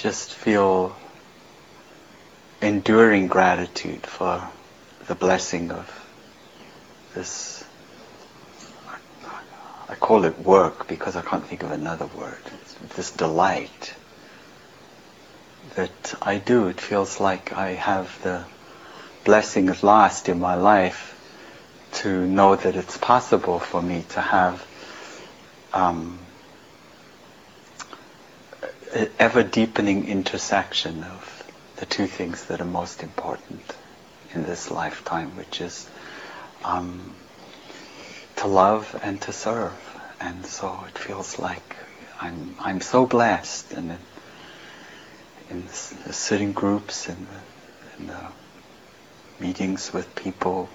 just feel enduring gratitude for the blessing of this. I call it work because I can't think of another word. This delight that I do. It feels like I have the blessing at last in my life to know that it's possible for me to have um, ever deepening intersection of the two things that are most important in this lifetime, which is um, to love and to serve. And so it feels like I'm I'm so blessed, and in, in the sitting groups and the, in the meetings with people,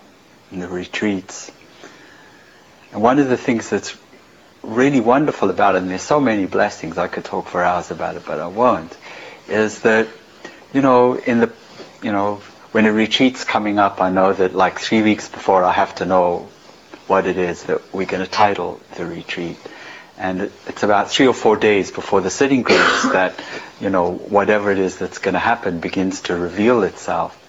in the retreats. And one of the things that's really wonderful about it, and there's so many blessings, I could talk for hours about it, but I won't, is that, you know, in the, you know, when a retreat's coming up, I know that like three weeks before I have to know what it is that we're going to title the retreat. And it's about three or four days before the sitting groups that, you know, whatever it is that's going to happen begins to reveal itself.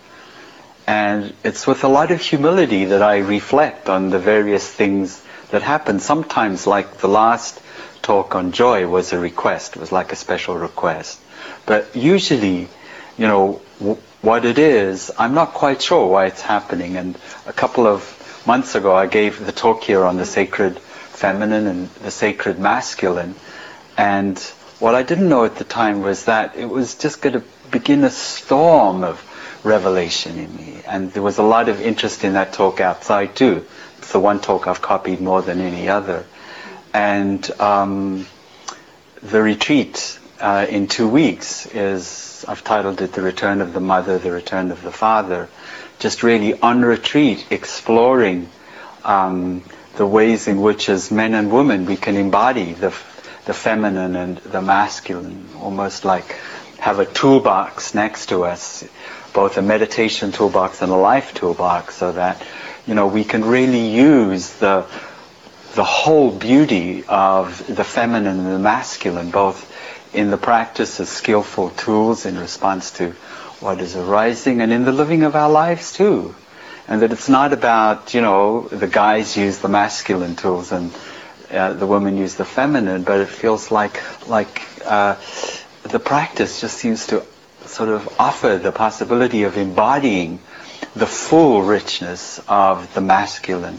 And it's with a lot of humility that I reflect on the various things that happens Sometimes, like the last talk on joy was a request, was like a special request. But usually, you know, w- what it is, I'm not quite sure why it's happening. And a couple of months ago, I gave the talk here on the sacred feminine and the sacred masculine. And what I didn't know at the time was that it was just going to begin a storm of revelation in me. And there was a lot of interest in that talk outside too. The one talk I've copied more than any other. And um, the retreat uh, in two weeks is, I've titled it The Return of the Mother, The Return of the Father. Just really on retreat, exploring um, the ways in which as men and women we can embody the, the feminine and the masculine, almost like have a toolbox next to us, both a meditation toolbox and a life toolbox, so that you know, we can really use the the whole beauty of the feminine and the masculine, both in the practice as skillful tools in response to what is arising and in the living of our lives too. And that it's not about, you know, the guys use the masculine tools and uh, the women use the feminine, but it feels like, like uh, the practice just seems to sort of offer the possibility of embodying the full richness of the masculine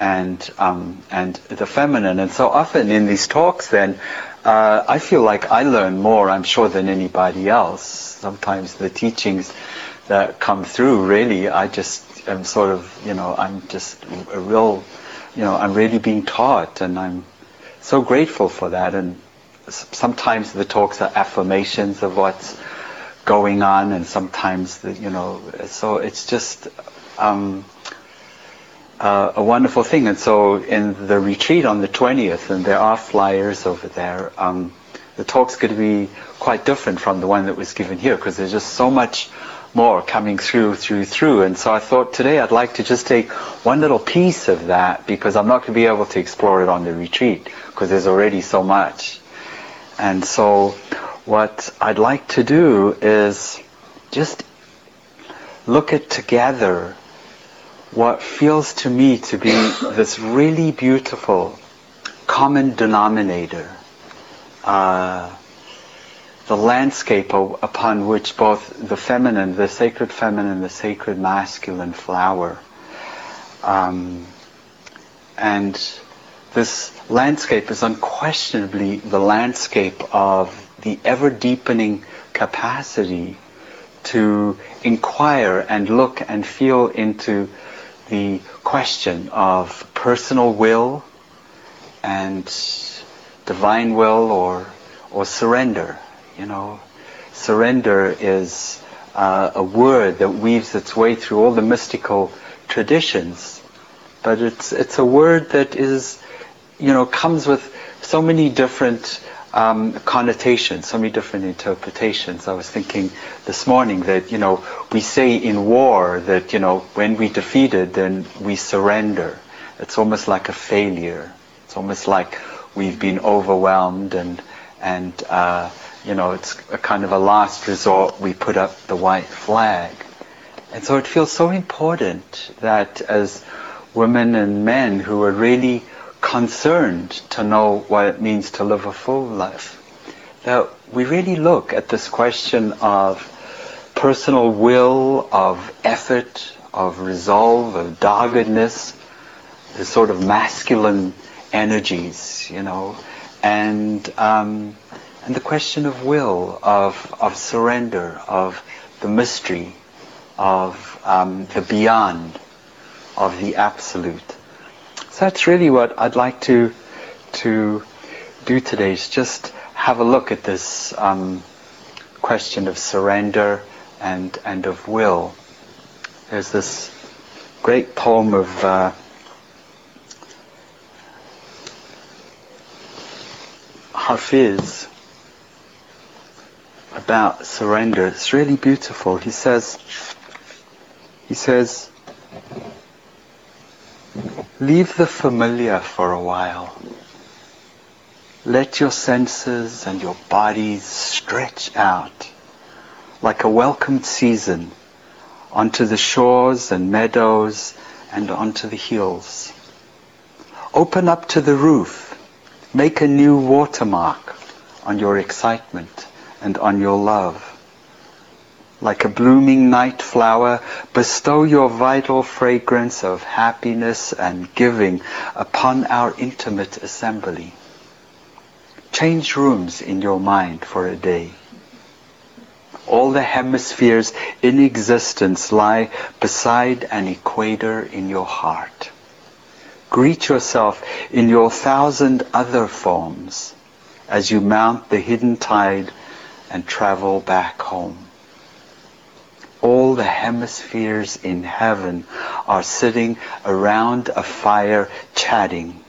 and um, and the feminine. And so often in these talks, then uh, I feel like I learn more, I'm sure, than anybody else. Sometimes the teachings that come through, really, I just am sort of, you know, I'm just a real, you know, I'm really being taught, and I'm so grateful for that. And sometimes the talks are affirmations of what's going on, and sometimes the, you know, so it's just um, uh, a wonderful thing. And so in the retreat on the 20th, and there are flyers over there, um, the talk's going to be quite different from the one that was given here because there's just so much more coming through, through, through. And so I thought today I'd like to just take one little piece of that because I'm not going to be able to explore it on the retreat because there's already so much. And so what I'd like to do is just look at together what feels to me to be this really beautiful common denominator, uh, the landscape upon which both the feminine, the sacred feminine, the sacred masculine flower. Um, and this landscape is unquestionably the landscape of the ever deepening capacity to inquire and look and feel into the question of personal will and divine will or or surrender. You know, surrender is uh, a word that weaves its way through all the mystical traditions, but it's it's a word that is, you know, comes with so many different um, connotations, so many different interpretations. I was thinking this morning that, you know, we say in war that, you know, when we defeated, then we surrender. It's almost like a failure. It's almost like we've been overwhelmed and, and, uh, you know, it's a kind of a last resort, we put up the white flag. And so it feels so important that as women and men who are really concerned to know what it means to live a full life, that we really look at this question of personal will, of effort, of resolve, of doggedness, the sort of masculine energies, you know, and um, and the question of will, of of surrender, of the mystery, of um, the beyond, of the absolute. So that's really what I'd like to to do today is just have a look at this um, question of surrender and and of will. There's this great poem of uh, Hafiz about surrender. It's really beautiful. He says, he says, leave the familiar for a while. Let your senses and your bodies stretch out like a welcomed season onto the shores and meadows and onto the hills. Open up to the roof. Make a new watermark on your excitement and on your love. Like a blooming night flower, bestow your vital fragrance of happiness and giving upon our intimate assembly. Change rooms in your mind for a day. All the hemispheres in existence lie beside an equator in your heart. Greet yourself in your thousand other forms as you mount the hidden tide and travel back home. All the hemispheres in heaven are sitting around a fire chatting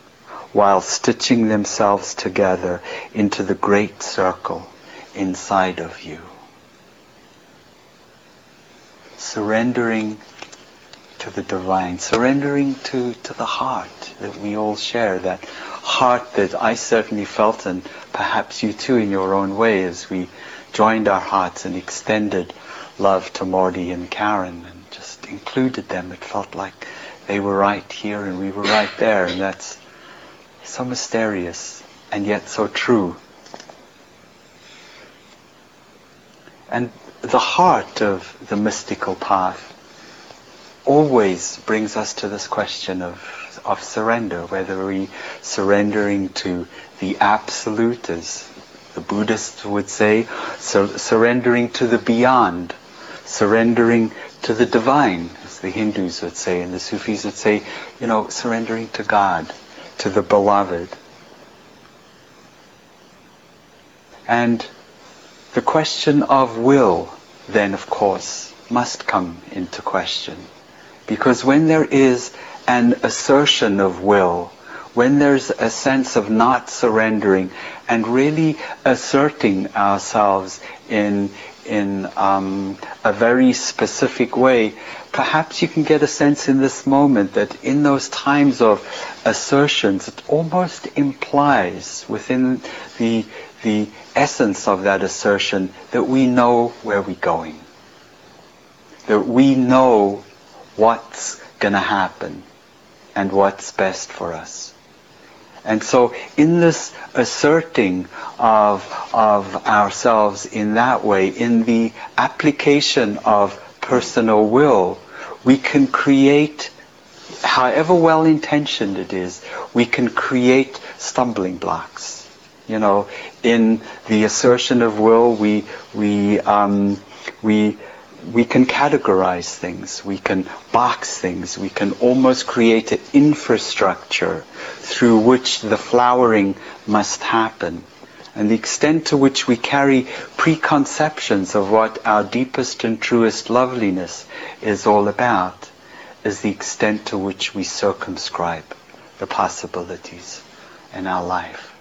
while stitching themselves together into the great circle inside of you. surrendering to the divine, surrendering to, to the heart that we all share, that heart that I certainly felt, and perhaps you too in your own way, as we joined our hearts and extended love to Morty and Karen and just included them. It felt like they were right here and we were right there, and that's so mysterious and yet so true. And the heart of the mystical path always brings us to this question of, of surrender, whether we surrendering to the absolute, as the Buddhists would say, sur- surrendering to the beyond, surrendering to the divine, as the Hindus would say, and the Sufis would say, you know, surrendering to God, to the beloved. And the question of will, then, of course, must come into question. Because when there is an assertion of will, when there's a sense of not surrendering and really asserting ourselves in in um, a very specific way, perhaps you can get a sense in this moment that in those times of assertions, it almost implies within the the essence of that assertion that we know where we're going. That we know what's going to happen and what's best for us. And so in this asserting of, of ourselves in that way, in the application of personal will, we can create, however well intentioned it is, we can create stumbling blocks. You know, in the assertion of will, we we um, we we can categorize things, we can box things, we can almost create an infrastructure through which the flowering must happen. And the extent to which we carry preconceptions of what our deepest and truest loveliness is all about is the extent to which we circumscribe the possibilities in our life.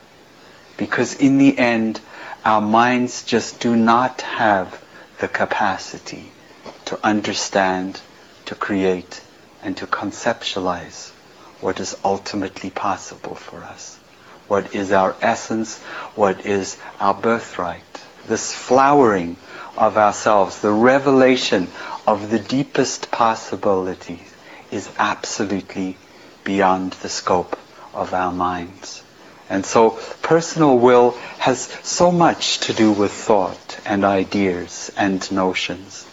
Because in the end, our minds just do not have the capacity to understand, to create, and to conceptualize what is ultimately possible for us. What is our essence, what is our birthright, this flowering of ourselves, the revelation of the deepest possibilities is absolutely beyond the scope of our minds. And so personal will has so much to do with thought and ideas and notions.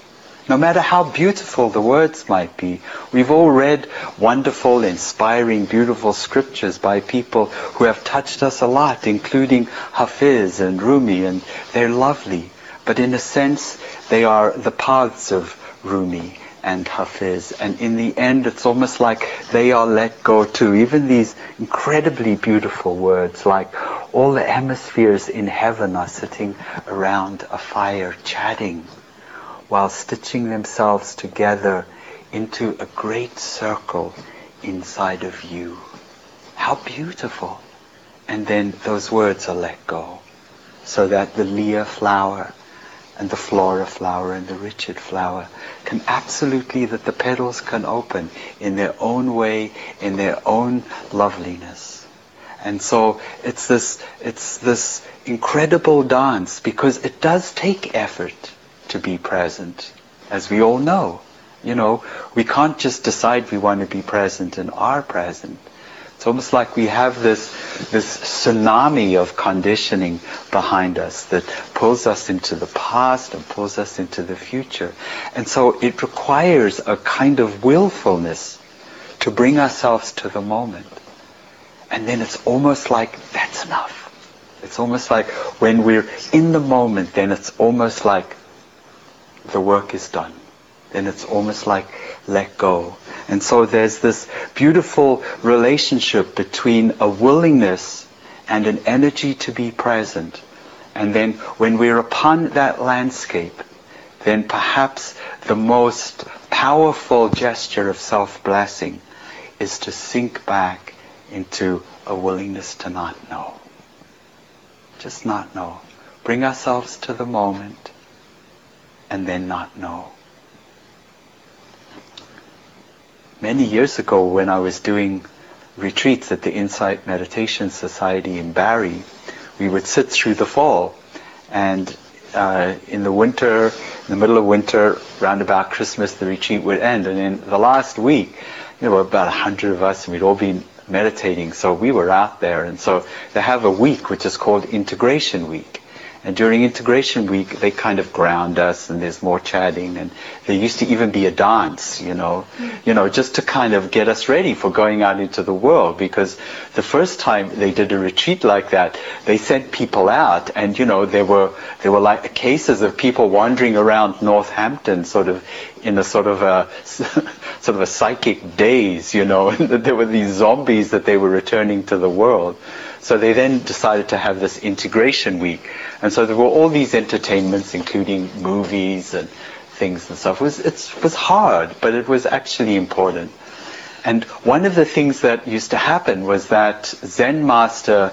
No matter how beautiful the words might be, we've all read wonderful, inspiring, beautiful scriptures by people who have touched us a lot, including Hafiz and Rumi, and they're lovely. But in a sense, they are the paths of Rumi and Hafiz. And in the end, it's almost like they are let go too. Even these incredibly beautiful words, like all the hemispheres in heaven are sitting around a fire chatting while stitching themselves together into a great circle inside of you. How beautiful. And then those words are let go so that the Leah flower and the Flora flower and the Richard flower can absolutely, that the petals can open in their own way, in their own loveliness. And so it's this, it's this incredible dance because it does take effort to be present, as we all know. You know, we can't just decide we want to be present and are present. It's almost like we have this, this tsunami of conditioning behind us that pulls us into the past and pulls us into the future. And so it requires a kind of willfulness to bring ourselves to the moment. And then it's almost like that's enough. It's almost like when we're in the moment, then it's almost like the work is done. Then it's almost like let go. And so there's this beautiful relationship between a willingness and an energy to be present. And then when we're upon that landscape, then perhaps the most powerful gesture of self-blessing is to sink back into a willingness to not know. Just not know. Bring ourselves to the moment and then not know. Many years ago when I was doing retreats at the Insight Meditation Society in Barre, we would sit through the fall and uh, in the winter, in the middle of winter, round about Christmas, the retreat would end. And in the last week, you know, about a hundred of us, and we'd all been meditating. So we were out there. And so they have a week which is called Integration Week. And during integration week, they kind of ground us, and there's more chatting, and there used to even be a dance, you know, mm-hmm. you know, just to kind of get us ready for going out into the world. Because the first time they did a retreat like that, they sent people out, and you know, there were there were like cases of people wandering around Northampton, sort of in a sort of a sort of a psychic daze, you know, and there were these zombies that they were returning to the world. So they then decided to have this integration week. And so there were all these entertainments, including movies and things and stuff. It was, it was hard, but it was actually important. And one of the things that used to happen was that Zen master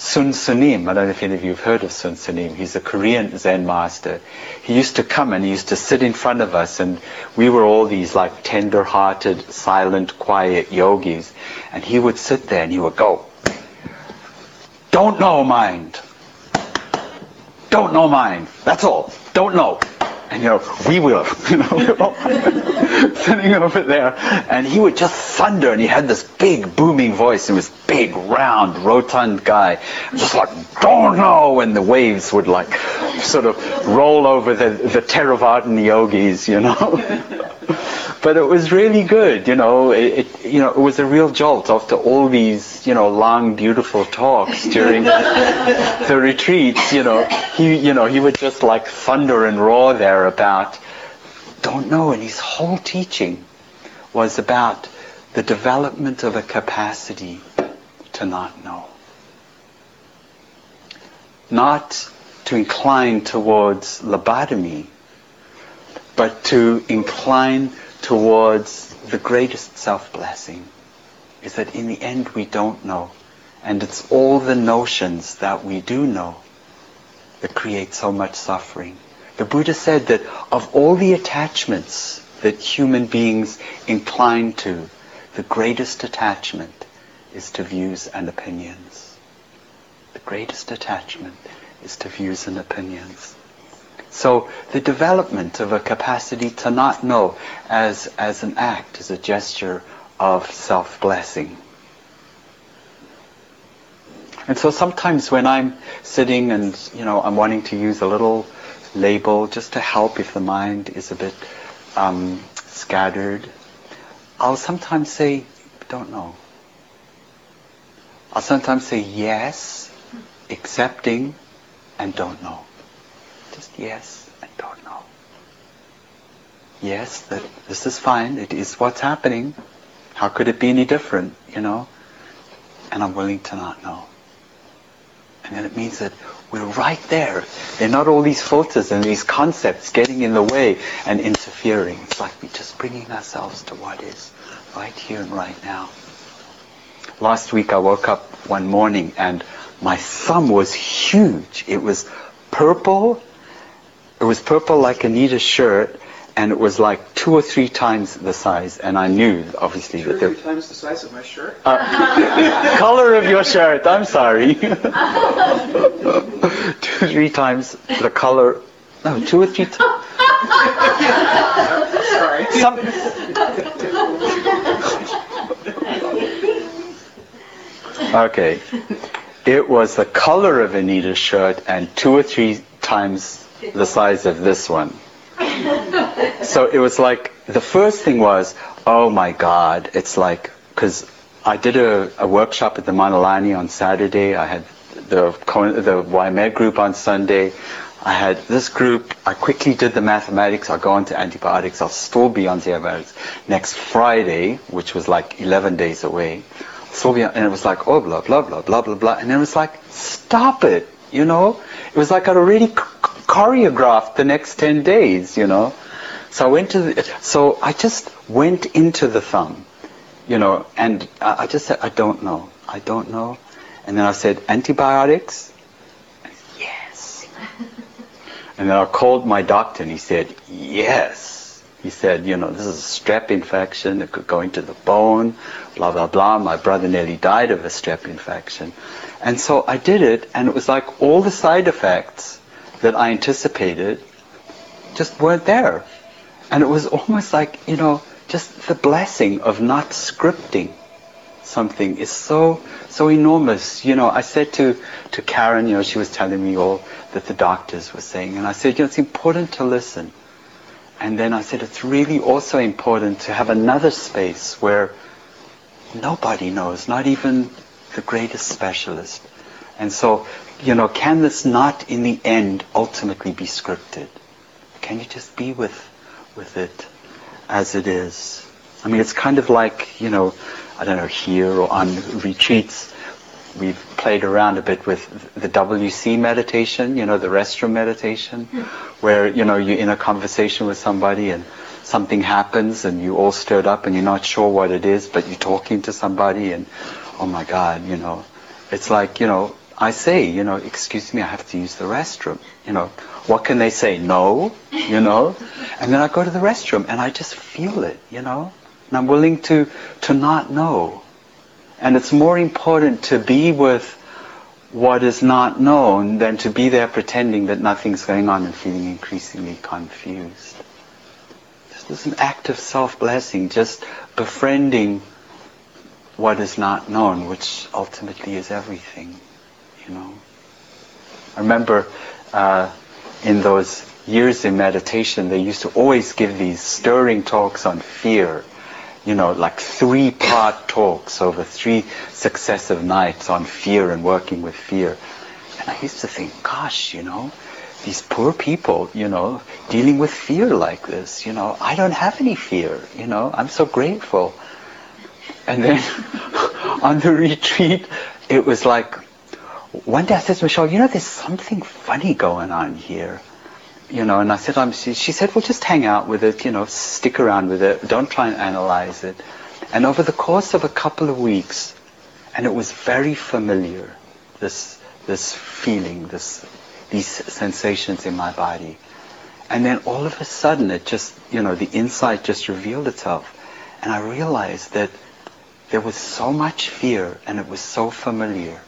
Soen Sa Nim, I don't know if any of you have heard of Soen Sa Nim, he's a Korean Zen master. He used to come and he used to sit in front of us and we were all these like tender-hearted, silent, quiet yogis. And he would sit there and he would go, don't know mind. Don't know mind. That's all. Don't know. And you know, we will, you know, sitting over there, and he would just thunder, and he had this big booming voice, and was big, round, rotund guy, just like don't know, and the waves would like sort of roll over the the Theravadan yogis, you know. but it was really good. You know, it, it, you know it was a real jolt after all these you know long beautiful talks during the retreats. You know, he you know he would just like thunder and roar there about don't know, and his whole teaching was about the development of a capacity to not know. Not to incline towards lobotomy, but to incline towards the greatest self-blessing is that in the end we don't know. And it's all the notions that we do know that create so much suffering. The Buddha said that of all the attachments that human beings incline to, the greatest attachment is to views and opinions. The greatest attachment is to views and opinions. So the development of a capacity to not know as, as an act, as a gesture of self-blessing. And so sometimes when I'm sitting and, you know, I'm wanting to use a little label just to help if the mind is a bit um, scattered, I'll sometimes say, don't know. I'll sometimes say yes, accepting, and don't know. Just yes and don't know. Yes, that this is fine. It is what's happening. How could it be any different, you know? And I'm willing to not know. And then it means that we're right there. They're not all these filters and these concepts getting in the way and interfering. It's like we're just bringing ourselves to what is right here and right now. Last week I woke up one morning and my thumb was huge. It was purple. It was purple like Anita's shirt and it was like two or three times the size, and I knew obviously two that. Three times the size of my shirt. Uh, color of your shirt. I'm sorry. two, or three times the color. No, two or three times. Sorry. Some, okay. It was the color of Anita's shirt and two or three times the size of this one. So it was like, the first thing was, oh my God, it's like, because I did a, a, workshop at the Manalani on Saturday. I had the, the YMED group on Sunday. I had this group. I quickly did the mathematics. I'll go on to antibiotics. I'll still be on the antibiotics. Next Friday, which was like 11 days away, be on, and it was like, oh, blah, blah, blah, blah, blah, blah. And it was like, stop it, you know? It was like I'd already choreographed the next 10 days, you know? So I went to the, so I just went into the thumb, you know, and I, I just said, I don't know. I don't know. And then I said, antibiotics? Yes. and then I called my doctor and he said, yes. He said, you know, this is a strep infection. It could go into the bone, blah, blah, blah. My brother nearly died of a strep infection. And so I did it and it was like all the side effects that I anticipated just weren't there. And it was almost like, you know, just the blessing of not scripting something is so so enormous. You know, I said to, to Karen, you know, she was telling me all that the doctors were saying, and I said, you know, it's important to listen. And then I said, it's really also important to have another space where nobody knows, not even the greatest specialist. And so, you know, can this not in the end ultimately be scripted? Can you just be with with it as it is. I mean, it's kind of like, you know, I don't know, here or on retreats, we've played around a bit with the WC meditation, you know, the restroom meditation, hmm. where, you know, you're in a conversation with somebody and something happens and you all stirred up and you're not sure what it is, but you're talking to somebody and, oh my God, you know, it's like, you know, I say, you know, excuse me, I have to use the restroom. You know, what can they say? No, you know? And then I go to the restroom and I just feel it, you know? And I'm willing to, to not know. And it's more important to be with what is not known than to be there pretending that nothing's going on and feeling increasingly confused. This is an act of self-blessing, just befriending what is not known, which ultimately is everything you know. I remember uh, in those years in meditation, they used to always give these stirring talks on fear, you know, like three-part talks over three successive nights on fear and working with fear. And I used to think, gosh, you know, these poor people, you know, dealing with fear like this, you know, I don't have any fear, you know, I'm so grateful. And then on the retreat, it was like one day I said to Michelle, you know, there's something funny going on here. You know, and I said, I'm, she, she said, well, just hang out with it, you know, stick around with it, don't try and analyze it. And over the course of a couple of weeks, and it was very familiar, this, this feeling, this, these sensations in my body. And then all of a sudden, it just, you know, the insight just revealed itself. And I realized that there was so much fear and it was so familiar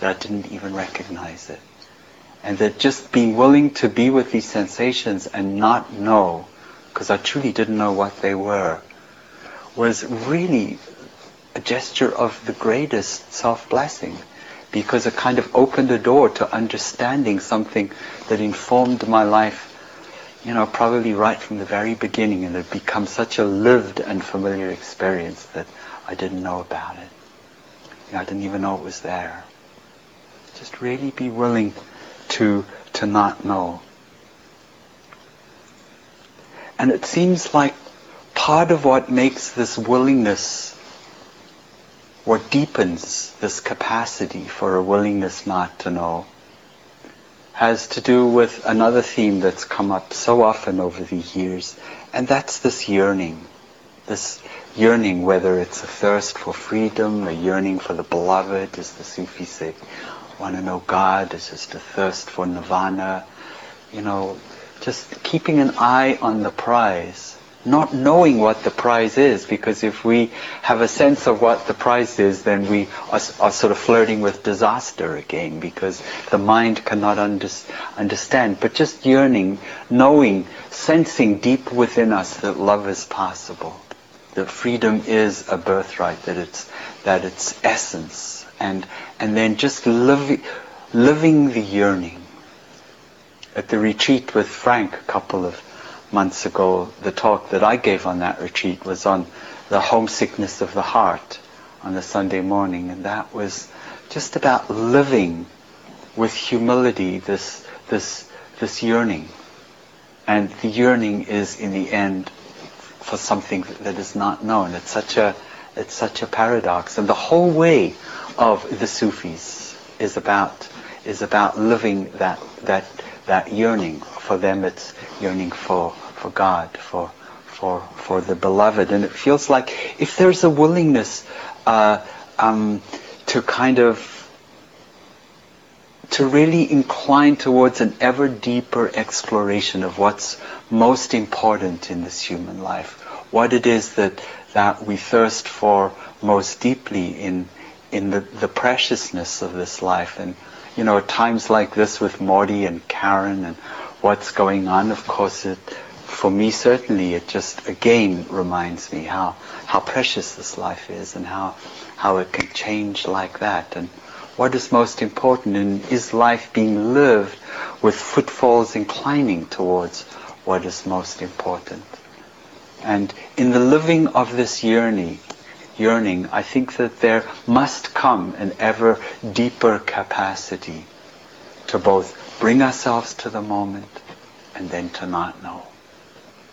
that I didn't even recognize it. And that just being willing to be with these sensations and not know, because I truly didn't know what they were, was really a gesture of the greatest self-blessing because it kind of opened the door to understanding something that informed my life, you know, probably right from the very beginning and it became such a lived and familiar experience that I didn't know about it. You know, I didn't even know it was there. Just really be willing to, to not know. And it seems like part of what makes this willingness, what deepens this capacity for a willingness not to know, has to do with another theme that's come up so often over the years, and that's this yearning. This yearning, whether it's a thirst for freedom, a yearning for the beloved, as the Sufis say, want to know God, it's just a thirst for nirvana, you know, just keeping an eye on the prize, not knowing what the prize is, because if we have a sense of what the prize is, then we are, are sort of flirting with disaster again, because the mind cannot under, understand. But just yearning, knowing, sensing deep within us that love is possible, that freedom is a birthright, that it's that it's essence, and and then just living living the yearning at the retreat with Frank a couple of months ago, the talk that I gave on that retreat was on the homesickness of the heart on the Sunday morning, and that was just about living with humility this this this yearning. And the yearning is in the end for something that is not known. It's such a it's such a paradox. And the whole way of the Sufis is about is about living that that that yearning. For them, it's yearning for, for God, for, for, for the beloved. And it feels like if there's a willingness uh, um, to kind of to really incline towards an ever deeper exploration of what's most important in this human life, what it is that, that we thirst for most deeply in, in the, the preciousness of this life and you know, times like this with Morty and Karen and what's going on, of course, it, for me certainly, it just again reminds me how, how precious this life is and how, how it can change like that. And what is most important and is life being lived with footfalls inclining towards what is most important. And in the living of this yearning, yearning, I think that there must come an ever deeper capacity to both bring ourselves to the moment and then to not know.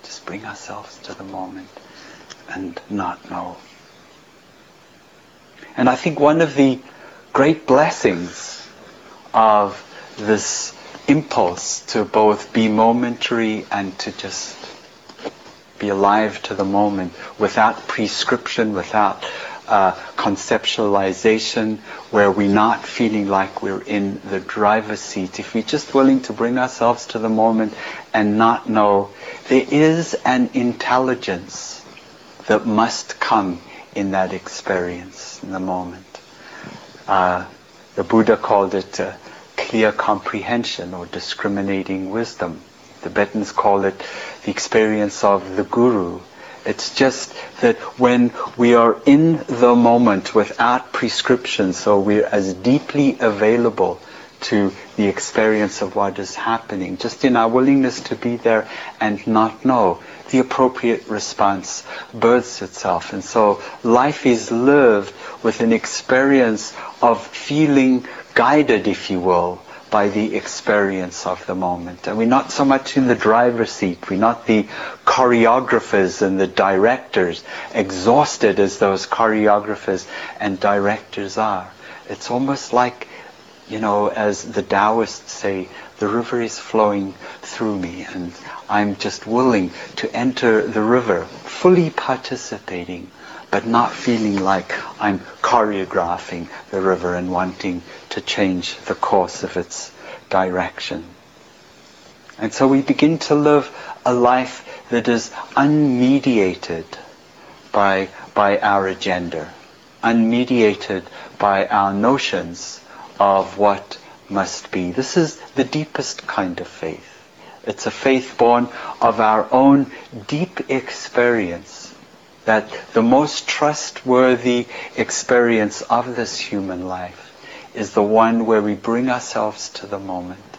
Just bring ourselves to the moment and not know. And I think one of the great blessings of this impulse to both be momentary and to just be alive to the moment without prescription, without uh, conceptualization, where we're not feeling like we're in the driver's seat. If we're just willing to bring ourselves to the moment and not know, there is an intelligence that must come in that experience, in the moment. Uh, the Buddha called it uh, clear comprehension or discriminating wisdom. The Tibetans call it the experience of the guru. It's just that when we are in the moment without prescription, so we're as deeply available to the experience of what is happening, just in our willingness to be there and not know, the appropriate response births itself. And so life is lived with an experience of feeling guided, if you will, by the experience of the moment. And we're not so much in the driver's seat. We're not the choreographers and the directors, exhausted as those choreographers and directors are. It's almost like, you know, as the Taoists say, the river is flowing through me and I'm just willing to enter the river, fully participating, but not feeling like I'm choreographing the river and wanting to change the course of its direction. And so we begin to live a life that is unmediated by, by our agenda, unmediated by our notions of what must be. This is the deepest kind of faith. It's a faith born of our own deep experience that the most trustworthy experience of this human life is the one where we bring ourselves to the moment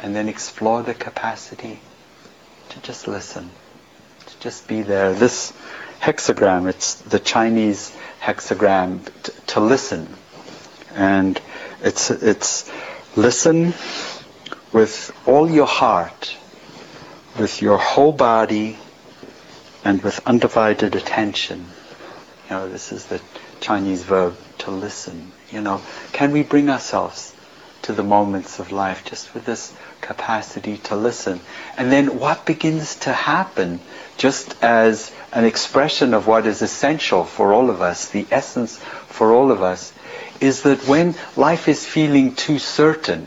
and then explore the capacity to just listen, to just be there. This hexagram, it's the Chinese hexagram t- to listen. And it's, it's listen with all your heart, with your whole body, and with undivided attention. You know, this is the Chinese verb to listen. You know, can we bring ourselves to the moments of life just with this capacity to listen? And then what begins to happen just as an expression of what is essential for all of us, the essence for all of us, is that when life is feeling too certain,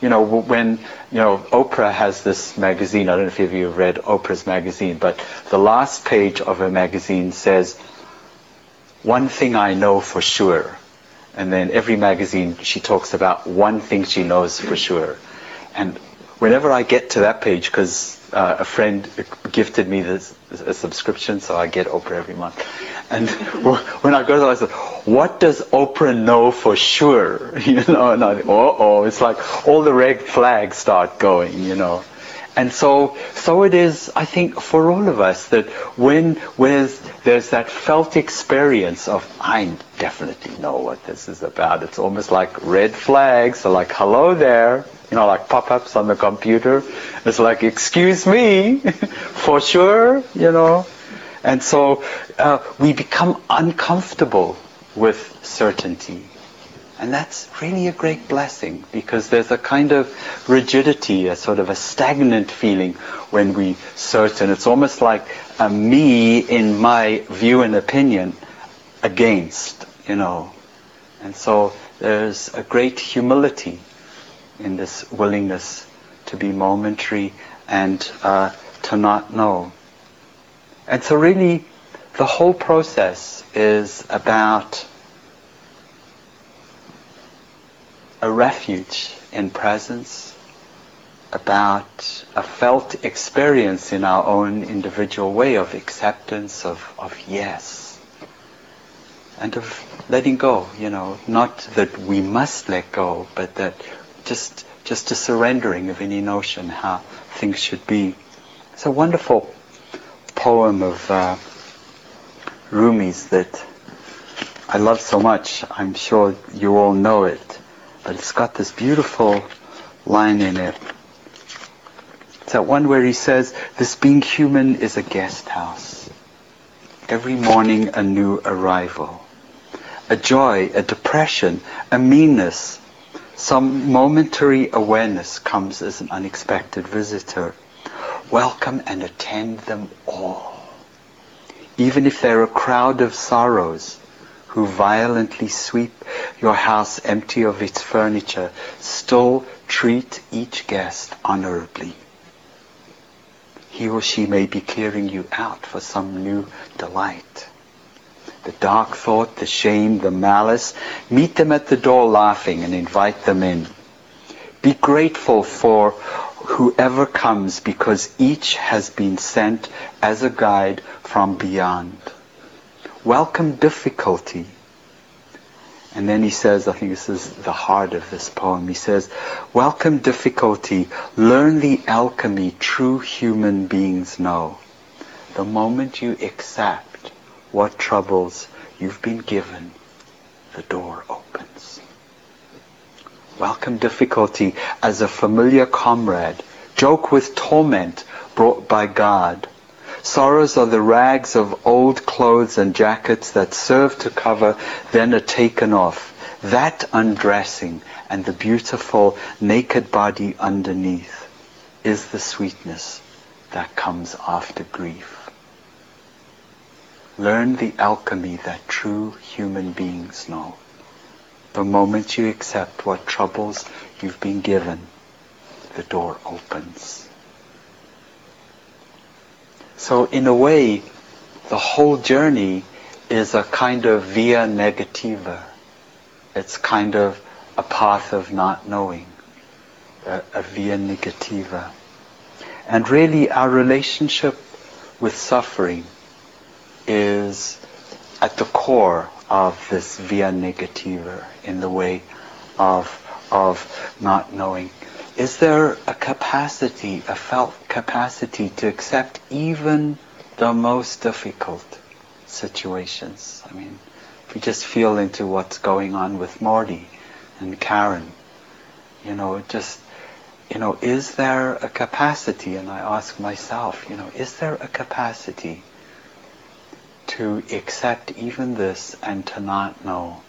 you know, when, you know, Oprah has this magazine, I don't know if you have read Oprah's magazine, but the last page of her magazine says, one thing I know for sure. And then every magazine she talks about one thing she knows for sure. And whenever I get to that page, because uh, a friend gifted me this a subscription, so I get Oprah every month. And when I go there, I said, "What does Oprah know for sure?" You know, and I, oh, it's like all the red flags start going, you know. And so, so it is, I think, for all of us that when when there's that felt experience of, I definitely know what this is about. It's almost like red flags, so like, hello there, you know, like pop-ups on the computer. It's like, excuse me, for sure, you know. And so uh, we become uncomfortable with certainty. And that's really a great blessing because there's a kind of rigidity, a sort of a stagnant feeling when we certain. It's almost like a me in my view and opinion against, you know. And so there's a great humility in this willingness to be momentary and uh, to not know. And so really the whole process is about a refuge in presence, about a felt experience in our own individual way of acceptance, of, of yes, and of letting go, you know, not that we must let go, but that just, just a surrendering of any notion how things should be. It's a wonderful poem of uh, Rumi's that I love so much. I'm sure you all know it but it's got this beautiful line in it. It's that one where he says, this being human is a guest house. Every morning a new arrival. A joy, a depression, a meanness, some momentary awareness comes as an unexpected visitor. Welcome and attend them all. Even if they're a crowd of sorrows, who violently sweep your house empty of its furniture, still treat each guest honorably. He or she may be clearing you out for some new delight. The dark thought, the shame, the malice, meet them at the door laughing and invite them in. Be grateful for whoever comes because each has been sent as a guide from beyond welcome difficulty. And then he says, I think this is the heart of this poem, he says, welcome difficulty, learn the alchemy true human beings know. The moment you accept what troubles you've been given, the door opens. Welcome difficulty as a familiar comrade. Joke with torment brought by God. Sorrows are the rags of old clothes and jackets that serve to cover, then are taken off. That undressing and the beautiful naked body underneath is the sweetness that comes after grief. Learn the alchemy that true human beings know. The moment you accept what troubles you've been given, the door opens. So in a way, the whole journey is a kind of via negativa. It's kind of a path of not knowing. a, a via negativa. And really our relationship with suffering is at the core of this via negativa in the way of, of not knowing. Is there a capacity, a felt capacity to accept even the most difficult situations? I mean, if we just feel into what's going on with Morty and Karen, you know, just, you know, is there a capacity, and I ask myself, you know, is there a capacity to accept even this and to not know?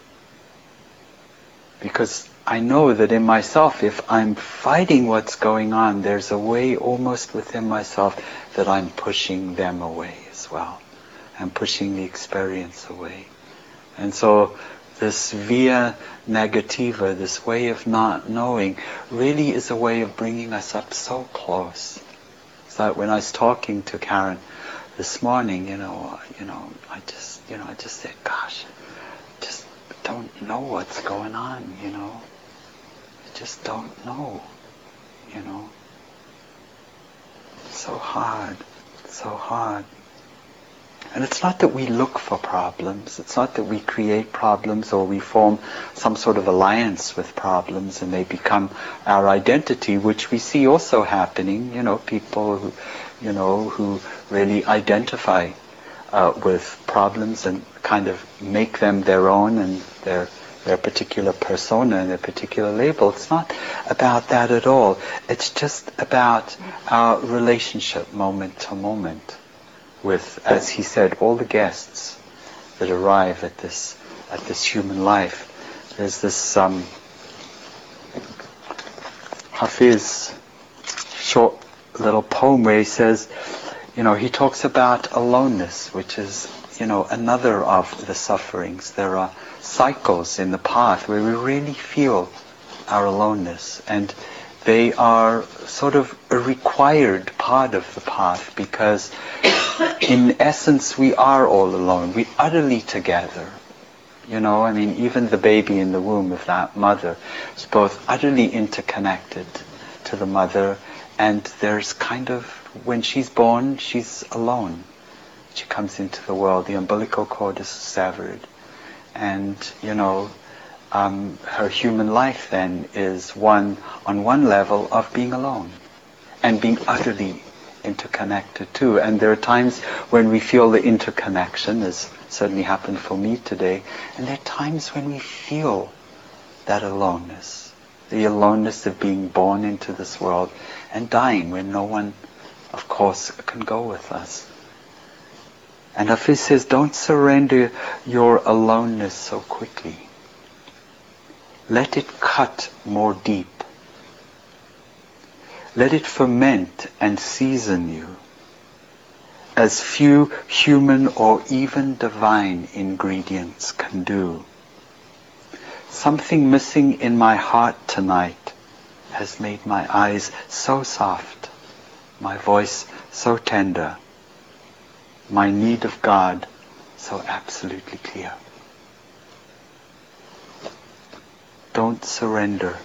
Because I know that in myself, if I'm fighting what's going on, there's a way almost within myself that I'm pushing them away as well. I'm pushing the experience away. And so this via negativa, this way of not knowing, really is a way of bringing us up so close. So that when I was talking to Karen this morning, you know, uh, you know, I just, you know, I just said, gosh, just don't know what's going on, you know. I just don't know, you know. So hard, so hard. And it's not that we look for problems. It's not that we create problems or we form some sort of alliance with problems and they become our identity, which we see also happening. You know, people who, you know, who really identify uh, with problems and kind of make them their own and their their particular persona and their particular label. It's not about that at all. It's just about our relationship moment to moment with, as he said, all the guests that arrive at this at this human life. There's this um, Hafiz short little poem where he says, you know, he talks about aloneness, which is, you know, another of the sufferings. There are cycles in the path where we really feel our aloneness and they are sort of a required part of the path because in essence we are all alone. We're utterly together. You know, I mean, even the baby in the womb of that mother is both utterly interconnected to the mother and there's kind of, when she's born, she's alone. She comes into the world, the umbilical cord is severed. And, you know, um, her human life then is one on one level of being alone and being utterly interconnected too. And there are times when we feel the interconnection, as certainly happened for me today, and there are times when we feel that aloneness, the aloneness of being born into this world and dying when no one, of course, can go with us. And Hafiz says, don't surrender your aloneness so quickly. Let it cut more deep. Let it ferment and season you as few human or even divine ingredients can do. Something missing in my heart tonight has made my eyes so soft, my voice so tender, my need of God so absolutely clear. Don't surrender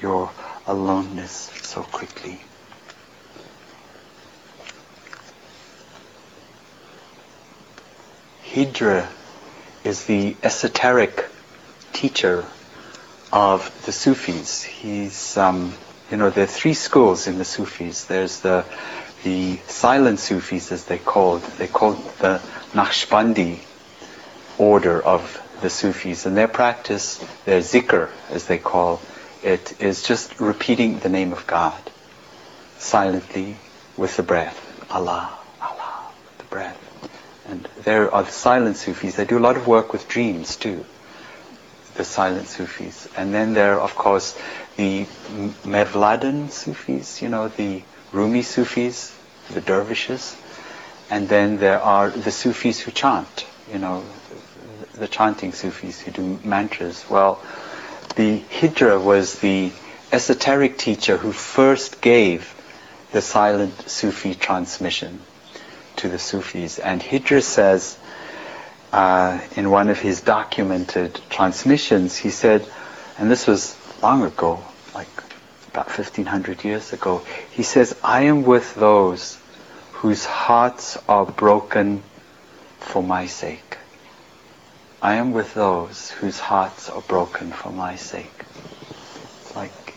your aloneness so quickly. Hidra is the esoteric teacher of the Sufis. He's, um, you know, there are three schools in the Sufis. There's the the silent Sufis, as they're called. They called the Naqshbandi order of the Sufis, and their practice, their zikr, as they call it, is just repeating the name of God silently with the breath. Allah, Allah, with the breath. And there are the silent Sufis. They do a lot of work with dreams too. The silent Sufis. And then there are, of course, the Mevladan Sufis, you know, the Rumi Sufis, the dervishes. And then there are the Sufis who chant, you know, the chanting Sufis who do mantras. Well, the Hidra was the esoteric teacher who first gave the silent Sufi transmission to the Sufis. And Hidra says uh, in one of his documented transmissions, he said, and this was long ago, like about 1500 years ago. He says, I am with those whose hearts are broken for my sake. I am with those whose hearts are broken for my sake. Like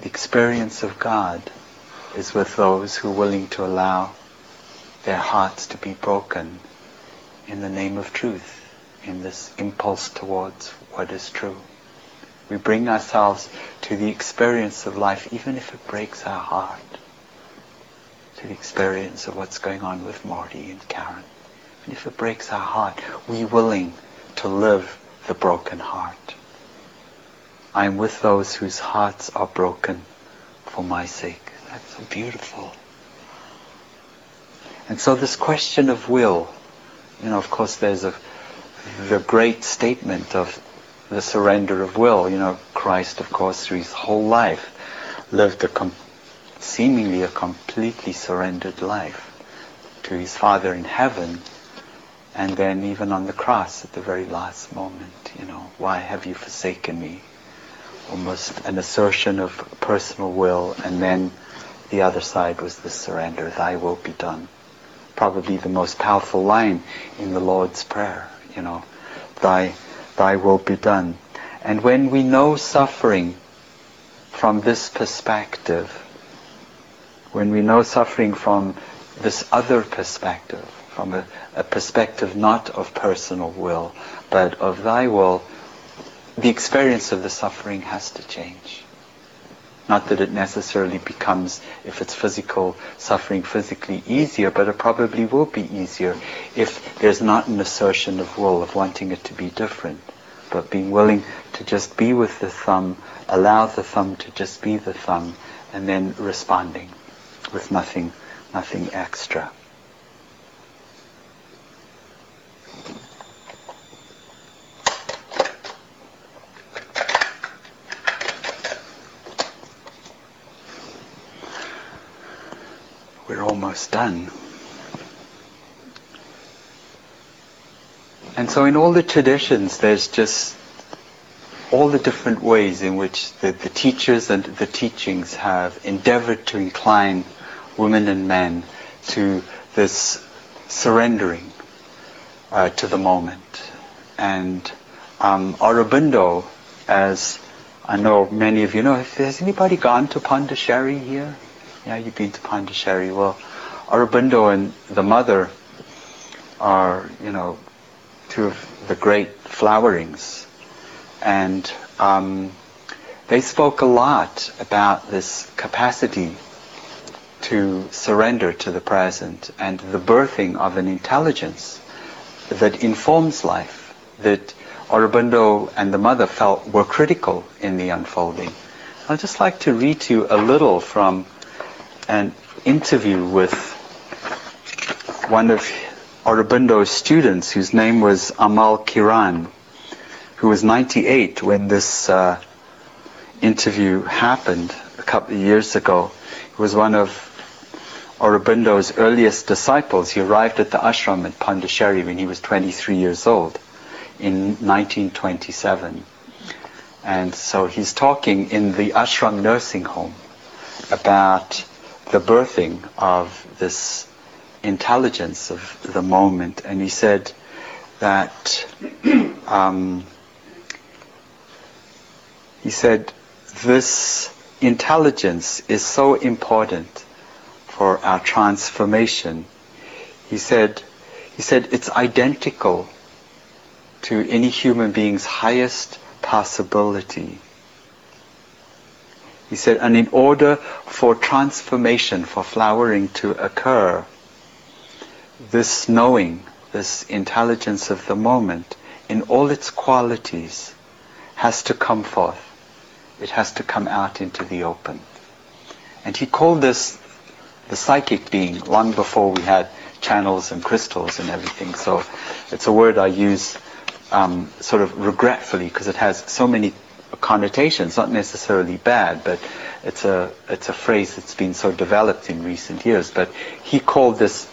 the experience of God is with those who are willing to allow their hearts to be broken in the name of truth, in this impulse towards what is true. We bring ourselves to the experience of life, even if it breaks our heart, to the experience of what's going on with Marty and Karen. And if it breaks our heart, we're willing to live the broken heart. I am with those whose hearts are broken for my sake. That's so beautiful. And so this question of will, you know, of course there's a, the great statement of the surrender of will. You know, Christ, of course, through his whole life, lived a com- seemingly a completely surrendered life to his Father in heaven, and then even on the cross at the very last moment, you know, why have you forsaken me? Almost an assertion of personal will, and then the other side was the surrender, thy will be done. Probably the most powerful line in the Lord's Prayer, you know, thy, thy will be done. And when we know suffering from this perspective, when we know suffering from this other perspective, from a, a perspective not of personal will, but of thy will, the experience of the suffering has to change. Not that it necessarily becomes, if it's physical suffering, physically easier, but it probably will be easier if there's not an assertion of will, of wanting it to be different, but being willing to just be with the thumb, allow the thumb to just be the thumb, and then responding with nothing, nothing extra. we're almost done. And so in all the traditions, there's just all the different ways in which the, the teachers and the teachings have endeavored to incline women and men to this surrendering uh, to the moment. And um, Aurobindo, as I know many of you know, has anybody gone to Pondicherry here? Yeah, you've been to Pondicherry. Well, Aurobindo and the mother are, you know, two of the great flowerings. And um, they spoke a lot about this capacity to surrender to the present and the birthing of an intelligence that informs life, that Aurobindo and the mother felt were critical in the unfolding. I'd just like to read to you a little from an interview with one of Aurobindo's students whose name was Amal Kiran, who was 98 when this uh, interview happened a couple of years ago. He was one of Aurobindo's earliest disciples. He arrived at the ashram at Pondicherry when he was 23 years old in 1927. And so he's talking in the ashram nursing home about the birthing of this intelligence of the moment. And he said that um, he said this intelligence is so important for our transformation. He said he said it's identical to any human being's highest possibility. He said, and in order for transformation, for flowering to occur, this knowing, this intelligence of the moment, in all its qualities, has to come forth. It has to come out into the open. And he called this the psychic being long before we had channels and crystals and everything. So it's a word I use um, sort of regretfully because it has so many connotations, not necessarily bad, but it's a it's a phrase that's been so developed in recent years. But he called this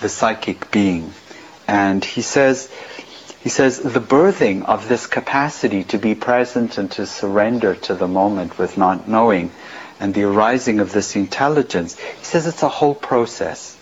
the psychic being, and he says He says the birthing of this capacity to be present and to surrender to the moment with not knowing and the arising of this intelligence, he says it's a whole process.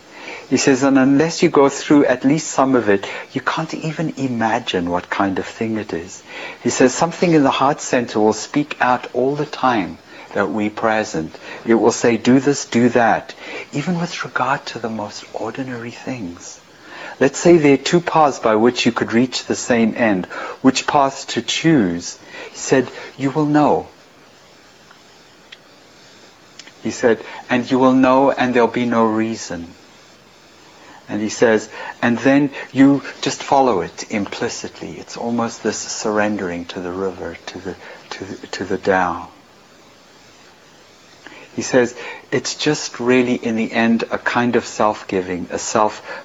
He says, and unless you go through at least some of it, you can't even imagine what kind of thing it is. He says, something in the heart center will speak out all the time that we present. It will say, do this, do that, even with regard to the most ordinary things. Let's say there are two paths by which you could reach the same end. Which path to choose? He said, you will know. He said, and you will know and there'll be no reason. And he says, and then you just follow it implicitly. It's almost this surrendering to the river, to the, to the, to the Tao. He says, it's just really in the end a kind of self-giving, a self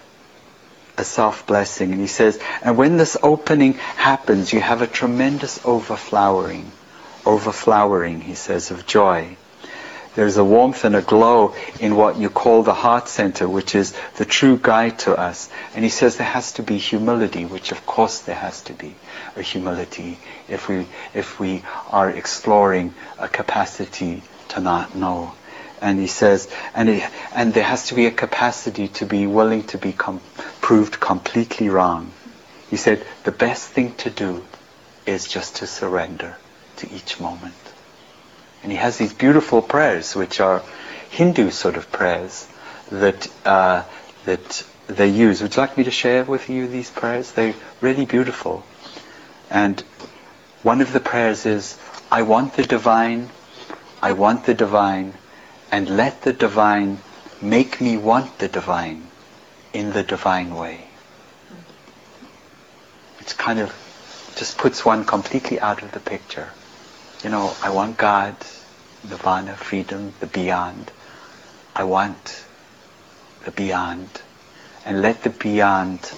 a self-blessing. And he says, and when this opening happens, you have a tremendous overflowering, overflowering, he says, of joy. There's a warmth and a glow in what you call the heart center, which is the true guide to us. And he says there has to be humility, which of course there has to be a humility if we, if we are exploring a capacity to not know and he says, and, it, and there has to be a capacity to be willing to be com- proved completely wrong. He said, the best thing to do is just to surrender to each moment. And he has these beautiful prayers, which are Hindu sort of prayers that uh, that they use. Would you like me to share with you these prayers? They're really beautiful. And one of the prayers is, I want the divine, I want the divine, and let the divine make me want the divine in the divine way. It's kind of just puts one completely out of the picture. You know, I want God, nirvana, freedom, the beyond. I want the beyond. And let the beyond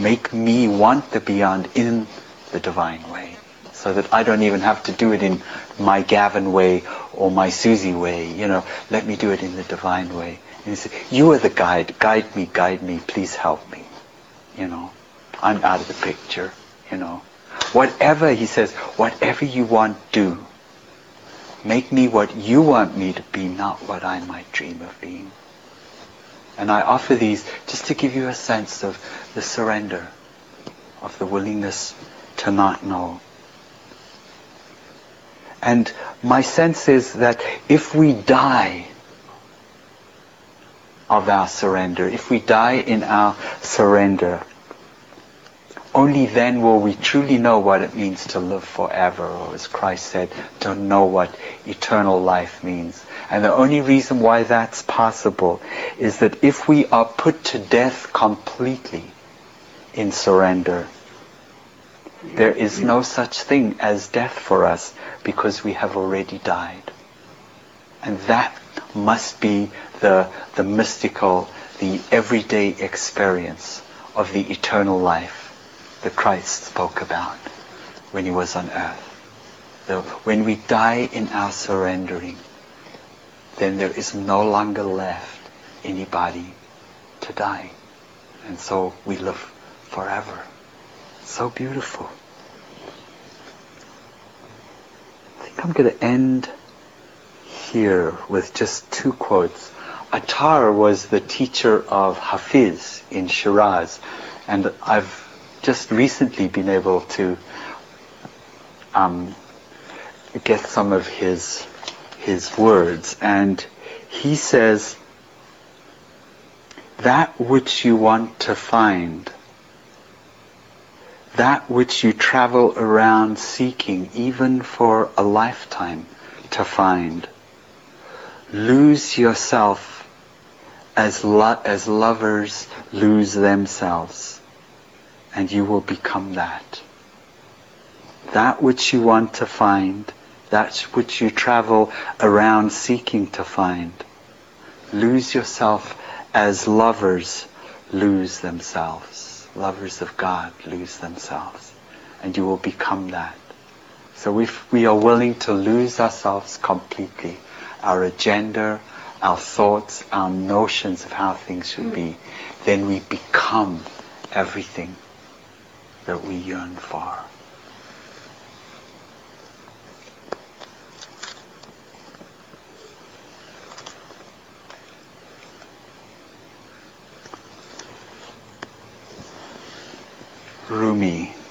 make me want the beyond in the divine way. So that I don't even have to do it in my Gavin way or my Susie way, you know, let me do it in the divine way. And you are the guide, guide me, guide me, please help me. You know, I'm out of the picture, you know. Whatever, he says, whatever you want, do. Make me what you want me to be, not what I might dream of being. And I offer these just to give you a sense of the surrender, of the willingness to not know. And my sense is that if we die of our surrender, if we die in our surrender, only then will we truly know what it means to live forever, or as Christ said, to know what eternal life means. And the only reason why that's possible is that if we are put to death completely in surrender, there is no such thing as death for us because we have already died. And that must be the, the mystical, the everyday experience of the eternal life that Christ spoke about when he was on earth. So when we die in our surrendering, then there is no longer left anybody to die. And so we live forever. So beautiful. I think I'm going to end here with just two quotes. Attar was the teacher of Hafiz in Shiraz, and I've just recently been able to um, get some of his his words, and he says, "That which you want to find." that which you travel around seeking even for a lifetime to find. Lose yourself as, lo- as lovers lose themselves and you will become that. That which you want to find, that which you travel around seeking to find. Lose yourself as lovers lose themselves lovers of God lose themselves. And you will become that. So if we are willing to lose ourselves completely, our agenda, our thoughts, our notions of how things should be, then we become everything that we yearn for. Rumi.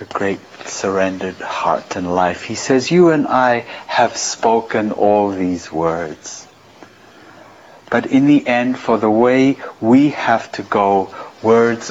A great surrendered heart and life. He says, You and I have spoken all these words. But in the end, for the way we have to go, words